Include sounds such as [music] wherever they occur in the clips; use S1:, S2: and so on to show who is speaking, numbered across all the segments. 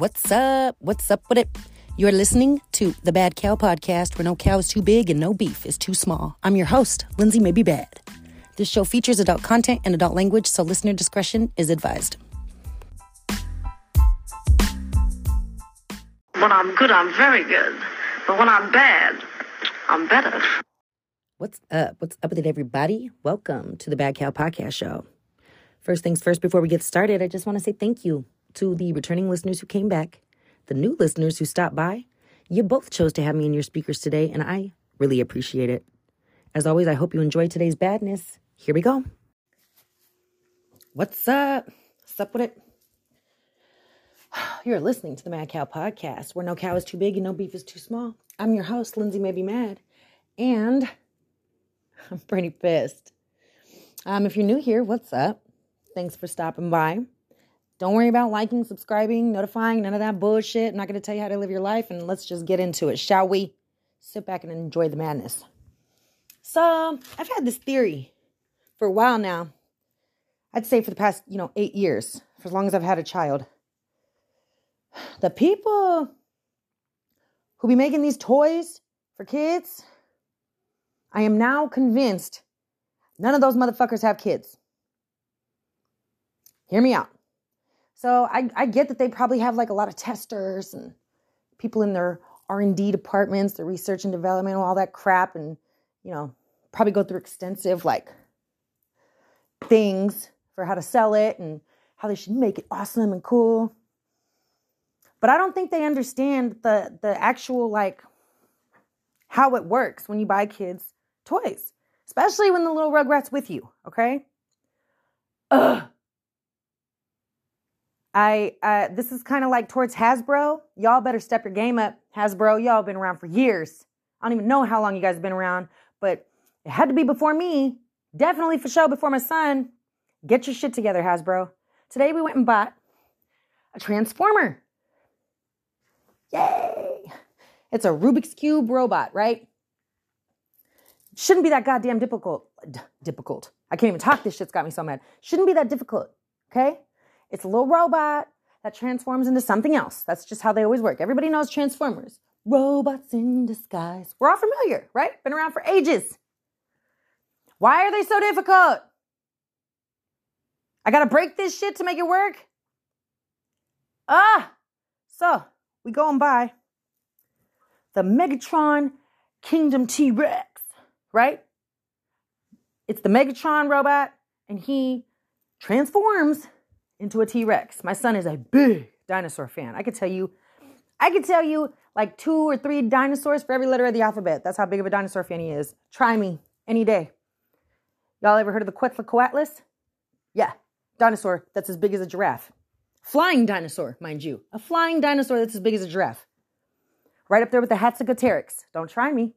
S1: What's up? What's up with it? You're listening to the Bad Cow Podcast, where no cow is too big and no beef is too small. I'm your host, Lindsay Maybe Bad. This show features adult content and adult language, so listener discretion is advised.
S2: When I'm good, I'm very good. But when I'm bad, I'm better.
S1: What's up? What's up with it, everybody? Welcome to the Bad Cow Podcast Show. First things first, before we get started, I just want to say thank you to the returning listeners who came back, the new listeners who stopped by. You both chose to have me in your speakers today, and I really appreciate it. As always, I hope you enjoyed today's badness. Here we go. What's up? What's up with it? [sighs] You're listening to the Mad Cow Podcast, where no cow is too big and no beef is too small. I'm your host, Lindsay May Be Mad, and [laughs] I'm pretty pissed. Um, if you're new here, what's up? Thanks for stopping by. Don't worry about liking, subscribing, notifying, none of that bullshit. I'm not going to tell you how to live your life, and let's just get into it, shall we? Sit back and enjoy the madness. So, I've had this theory for a while now. I'd say for the past, you know, eight years, for as long as I've had a child. The people who be making these toys for kids, I am now convinced none of those motherfuckers have kids. Hear me out. So I, I get that they probably have like a lot of testers and people in their R&D departments, the research and development, all that crap and you know, probably go through extensive like things for how to sell it and how they should make it awesome and cool. But I don't think they understand the the actual like how it works when you buy kids toys, especially when the little rugrat's with you, okay? Ugh. I uh, this is kind of like towards Hasbro. Y'all better step your game up. Hasbro, y'all been around for years. I don't even know how long you guys have been around, but it had to be before me. Definitely for sure before my son. Get your shit together, Hasbro. Today we went and bought a transformer. Yay! It's a Rubik's Cube robot, right? Shouldn't be that goddamn difficult. D- difficult. I can't even talk. This shit's got me so mad. Shouldn't be that difficult, okay? It's a little robot that transforms into something else. That's just how they always work. Everybody knows Transformers. Robots in disguise. We're all familiar, right? Been around for ages. Why are they so difficult? I gotta break this shit to make it work? Ah! So, we go and buy the Megatron Kingdom T Rex, right? It's the Megatron robot, and he transforms into a T Rex. My son is a big dinosaur fan. I could tell you, I could tell you like two or three dinosaurs for every letter of the alphabet. That's how big of a dinosaur fan he is. Try me any day. Y'all ever heard of the Quetzalcoatlus? Yeah, dinosaur that's as big as a giraffe. Flying dinosaur, mind you. A flying dinosaur that's as big as a giraffe. Right up there with the Hatzegopteryx. Don't try me.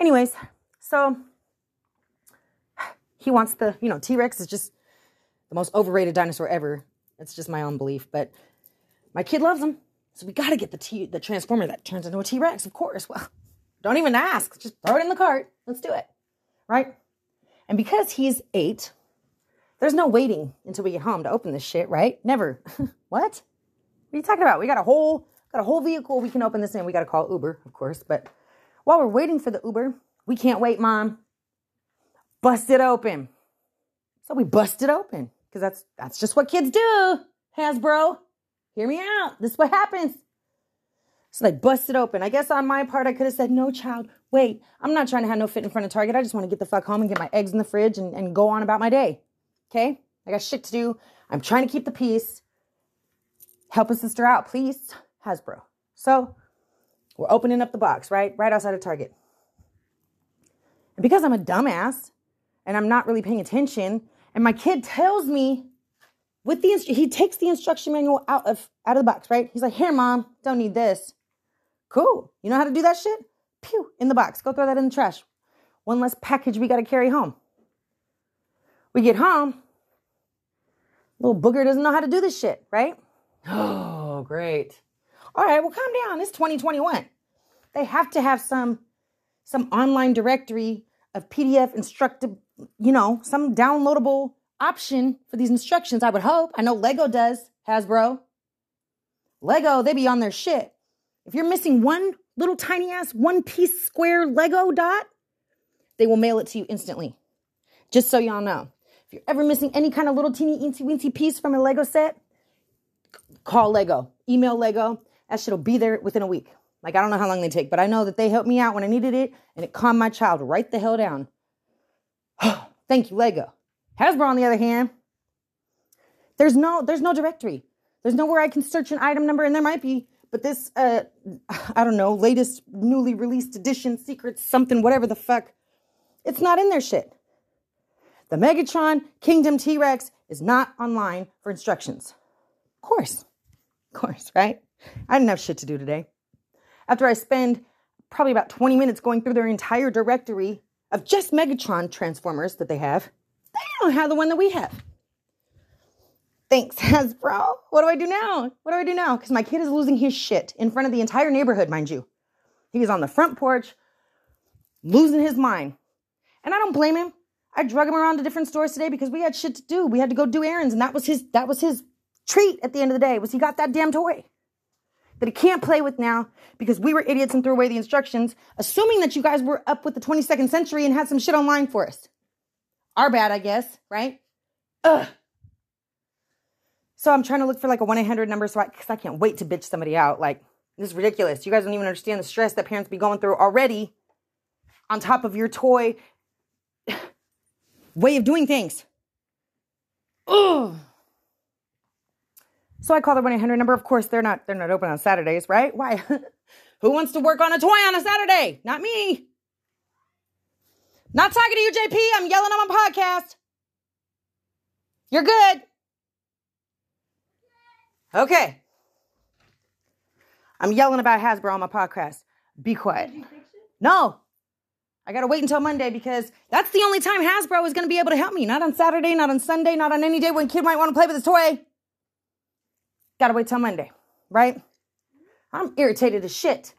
S1: Anyways, so [sighs] he wants the, you know, T Rex is just the most overrated dinosaur ever. It's just my own belief, but my kid loves them. So we got to get the T, the transformer that turns into a T Rex, of course. Well, [laughs] don't even ask. Just throw it in the cart. Let's do it. Right? And because he's eight, there's no waiting until we get home to open this shit, right? Never. [laughs] what? What are you talking about? We got a whole got a whole vehicle we can open this in. We got to call Uber, of course. But while we're waiting for the Uber, we can't wait, mom. Bust it open. So we bust it open because that's that's just what kids do. Hasbro, hear me out. This is what happens. So they busted it open. I guess on my part, I could have said, no, child, wait, I'm not trying to have no fit in front of Target. I just want to get the fuck home and get my eggs in the fridge and, and go on about my day. Okay? I got shit to do. I'm trying to keep the peace. Help a sister out, please. Hasbro. So we're opening up the box, right? Right outside of Target. And because I'm a dumbass and I'm not really paying attention, and my kid tells me with the he takes the instruction manual out of out of the box, right? He's like, "Here, mom, don't need this." Cool. You know how to do that shit? Pew, in the box. Go throw that in the trash. One less package we got to carry home. We get home. Little booger doesn't know how to do this shit, right? Oh, great. All right, well, calm down. It's 2021. They have to have some some online directory of PDF instructive, you know, some downloadable option for these instructions. I would hope. I know Lego does, Hasbro. Lego, they be on their shit. If you're missing one little tiny ass one piece square Lego dot, they will mail it to you instantly. Just so y'all know. If you're ever missing any kind of little teeny eensy weensy piece from a Lego set, call Lego, email Lego. That shit'll be there within a week. Like I don't know how long they take, but I know that they helped me out when I needed it and it calmed my child right the hell down. [gasps] Thank you, Lego. Hasbro, on the other hand, there's no there's no directory. There's nowhere I can search an item number, and there might be, but this uh [sighs] I don't know, latest newly released edition, secret something, whatever the fuck, it's not in their shit. The Megatron Kingdom T Rex is not online for instructions. Of course. Of course, right? I didn't have shit to do today. After I spend probably about 20 minutes going through their entire directory of just Megatron transformers that they have, they don't have the one that we have. Thanks, [laughs] Hasbro. What do I do now? What do I do now? Because my kid is losing his shit in front of the entire neighborhood, mind you. He was on the front porch, losing his mind. And I don't blame him. I drug him around to different stores today because we had shit to do. We had to go do errands, and that was his that was his treat at the end of the day, was he got that damn toy that he can't play with now because we were idiots and threw away the instructions, assuming that you guys were up with the 22nd century and had some shit online for us. Our bad, I guess, right? Ugh. So I'm trying to look for like a 1 800 number so I, because I can't wait to bitch somebody out. Like, this is ridiculous. You guys don't even understand the stress that parents be going through already on top of your toy [sighs] way of doing things. Ugh. So I call the 1-800 number. Of course, they're not they're not open on Saturdays, right? Why? [laughs] Who wants to work on a toy on a Saturday? Not me. Not talking to you, JP. I'm yelling on my podcast. You're good. Okay. I'm yelling about Hasbro on my podcast. Be quiet. No. I got to wait until Monday because that's the only time Hasbro is going to be able to help me. Not on Saturday, not on Sunday, not on any day when kid might want to play with his toy. Got to wait till Monday, right? I'm irritated as shit.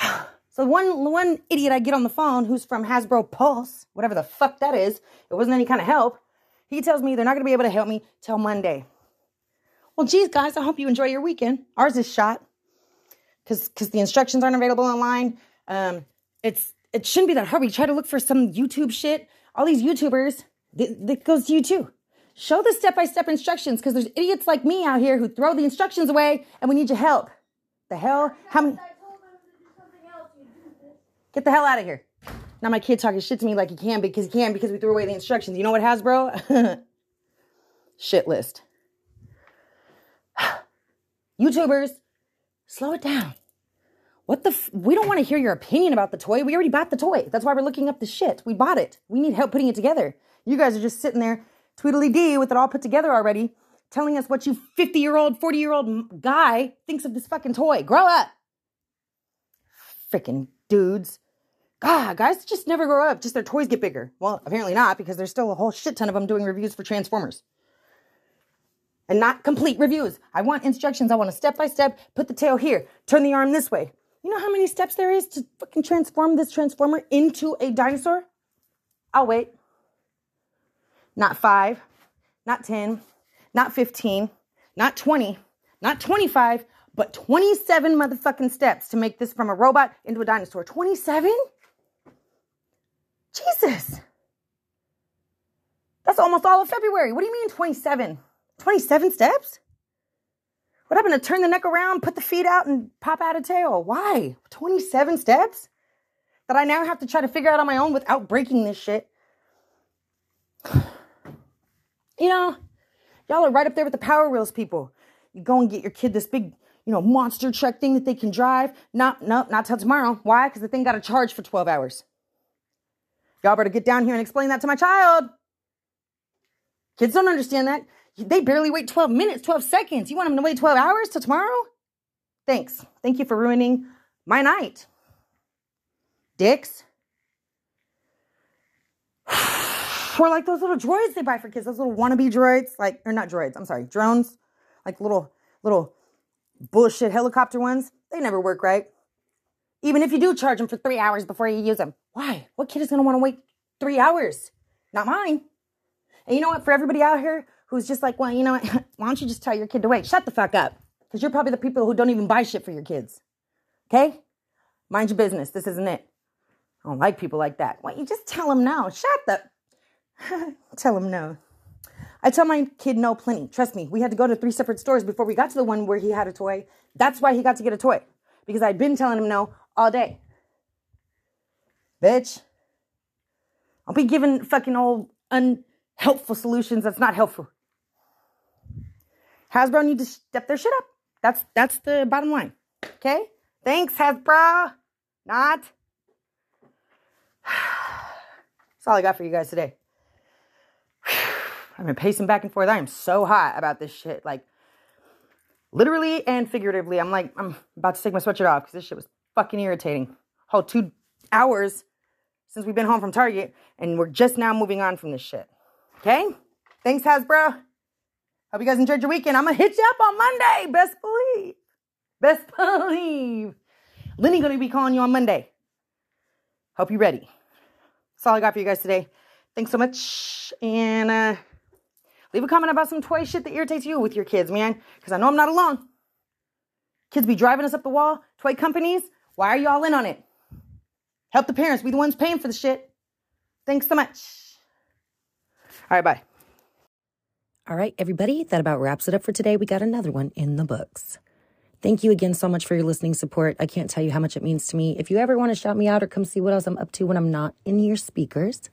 S1: [sighs] So one one idiot I get on the phone who's from Hasbro Pulse, whatever the fuck that is, it wasn't any kind of help. He tells me they're not to be able to help me till Monday. Well, geez, guys, I hope you enjoy your weekend. Ours is shot because because the instructions aren't available online. Um, it's it shouldn't be that hard. We try to look for some YouTube shit. All these YouTubers, that goes to you too. Show the step by step instructions because there's idiots like me out here who throw the instructions away and we need your help. The hell? How many? Get the hell out of here. Now my kid talking shit to me like he can because he can because we threw away the instructions. You know what Hasbro? [laughs] shit list. [sighs] YouTubers, slow it down. What the? F- we don't want to hear your opinion about the toy. We already bought the toy. That's why we're looking up the shit. We bought it. We need help putting it together. You guys are just sitting there, tweedly dee, with it all put together already, telling us what you 50 year old, 40 year old guy thinks of this fucking toy. Grow up. Freaking dudes. God, guys just never grow up. Just their toys get bigger. Well, apparently not, because there's still a whole shit ton of them doing reviews for Transformers. And not complete reviews. I want instructions. I want a step by step. Put the tail here. Turn the arm this way. You know how many steps there is to fucking transform this transformer into a dinosaur? I'll wait. Not five, not 10, not 15, not 20, not 25, but 27 motherfucking steps to make this from a robot into a dinosaur. 27? Jesus. That's almost all of February. What do you mean 27? 27 steps? What happened to turn the neck around, put the feet out, and pop out a tail? Why? 27 steps? That I now have to try to figure out on my own without breaking this shit. You know, y'all are right up there with the Power Wheels people. You go and get your kid this big, you know, monster truck thing that they can drive. No, no, not till tomorrow. Why? Because the thing got a charge for 12 hours. Y'all better get down here and explain that to my child. Kids don't understand that. They barely wait 12 minutes, 12 seconds. You want them to wait 12 hours till tomorrow? Thanks. Thank you for ruining my night. Dicks. Or like those little droids they buy for kids, those little wannabe droids, like, or not droids, I'm sorry, drones, like little, little bullshit helicopter ones. They never work right. Even if you do charge them for three hours before you use them. Why? What kid is to want to wait three hours? Not mine. And you know what? For everybody out here who's just like, well, you know what? [laughs] Why don't you just tell your kid to wait? Shut the fuck up. Because you're probably the people who don't even buy shit for your kids. Okay? Mind your business. This isn't it. I don't like people like that. Why don't you just tell them now? Shut the. [laughs] tell him no. I tell my kid no plenty. Trust me, we had to go to three separate stores before we got to the one where he had a toy. That's why he got to get a toy. Because I'd been telling him no all day. Bitch. I'll be giving fucking old unhelpful solutions that's not helpful. Hasbro need to step their shit up. That's that's the bottom line. Okay? Thanks, Hasbro. Not. [sighs] That's all I got for you guys today. I've been pacing back and forth. I am so hot about this shit. Like, literally and figuratively, I'm like, I'm about to take my sweatshirt off because this shit was fucking irritating. Whole two hours since we've been home from Target, and we're just now moving on from this shit. Okay? Thanks, Hasbro. Hope you guys enjoyed your weekend. I'm gonna hit you up on Monday. Best believe. Best believe. Lenny gonna be calling you on Monday. Hope you're ready. That's all I got for you guys today. Thanks so much. And uh Leave a comment about some toy shit that irritates you with your kids, man. Because I know I'm not alone. Kids be driving us up the wall. Toy companies, why are you all in on it? Help the parents. We the ones paying for the shit. Thanks so much. All right, bye.
S3: All right, everybody, that about wraps it up for today. We got another one in the books. Thank you again so much for your listening support. I can't tell you how much it means to me. If you ever want to shout me out or come see what else I'm up to when I'm not in your speakers,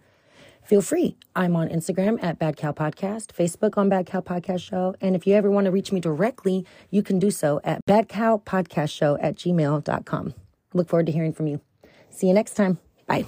S3: feel free. I'm on Instagram at Bad Cow Podcast, Facebook on Bad Cow Podcast Show. And if you ever want to reach me directly, you can do so at badcowpodcastshow at gmail.com. Look forward to hearing from you. See you next time. Bye.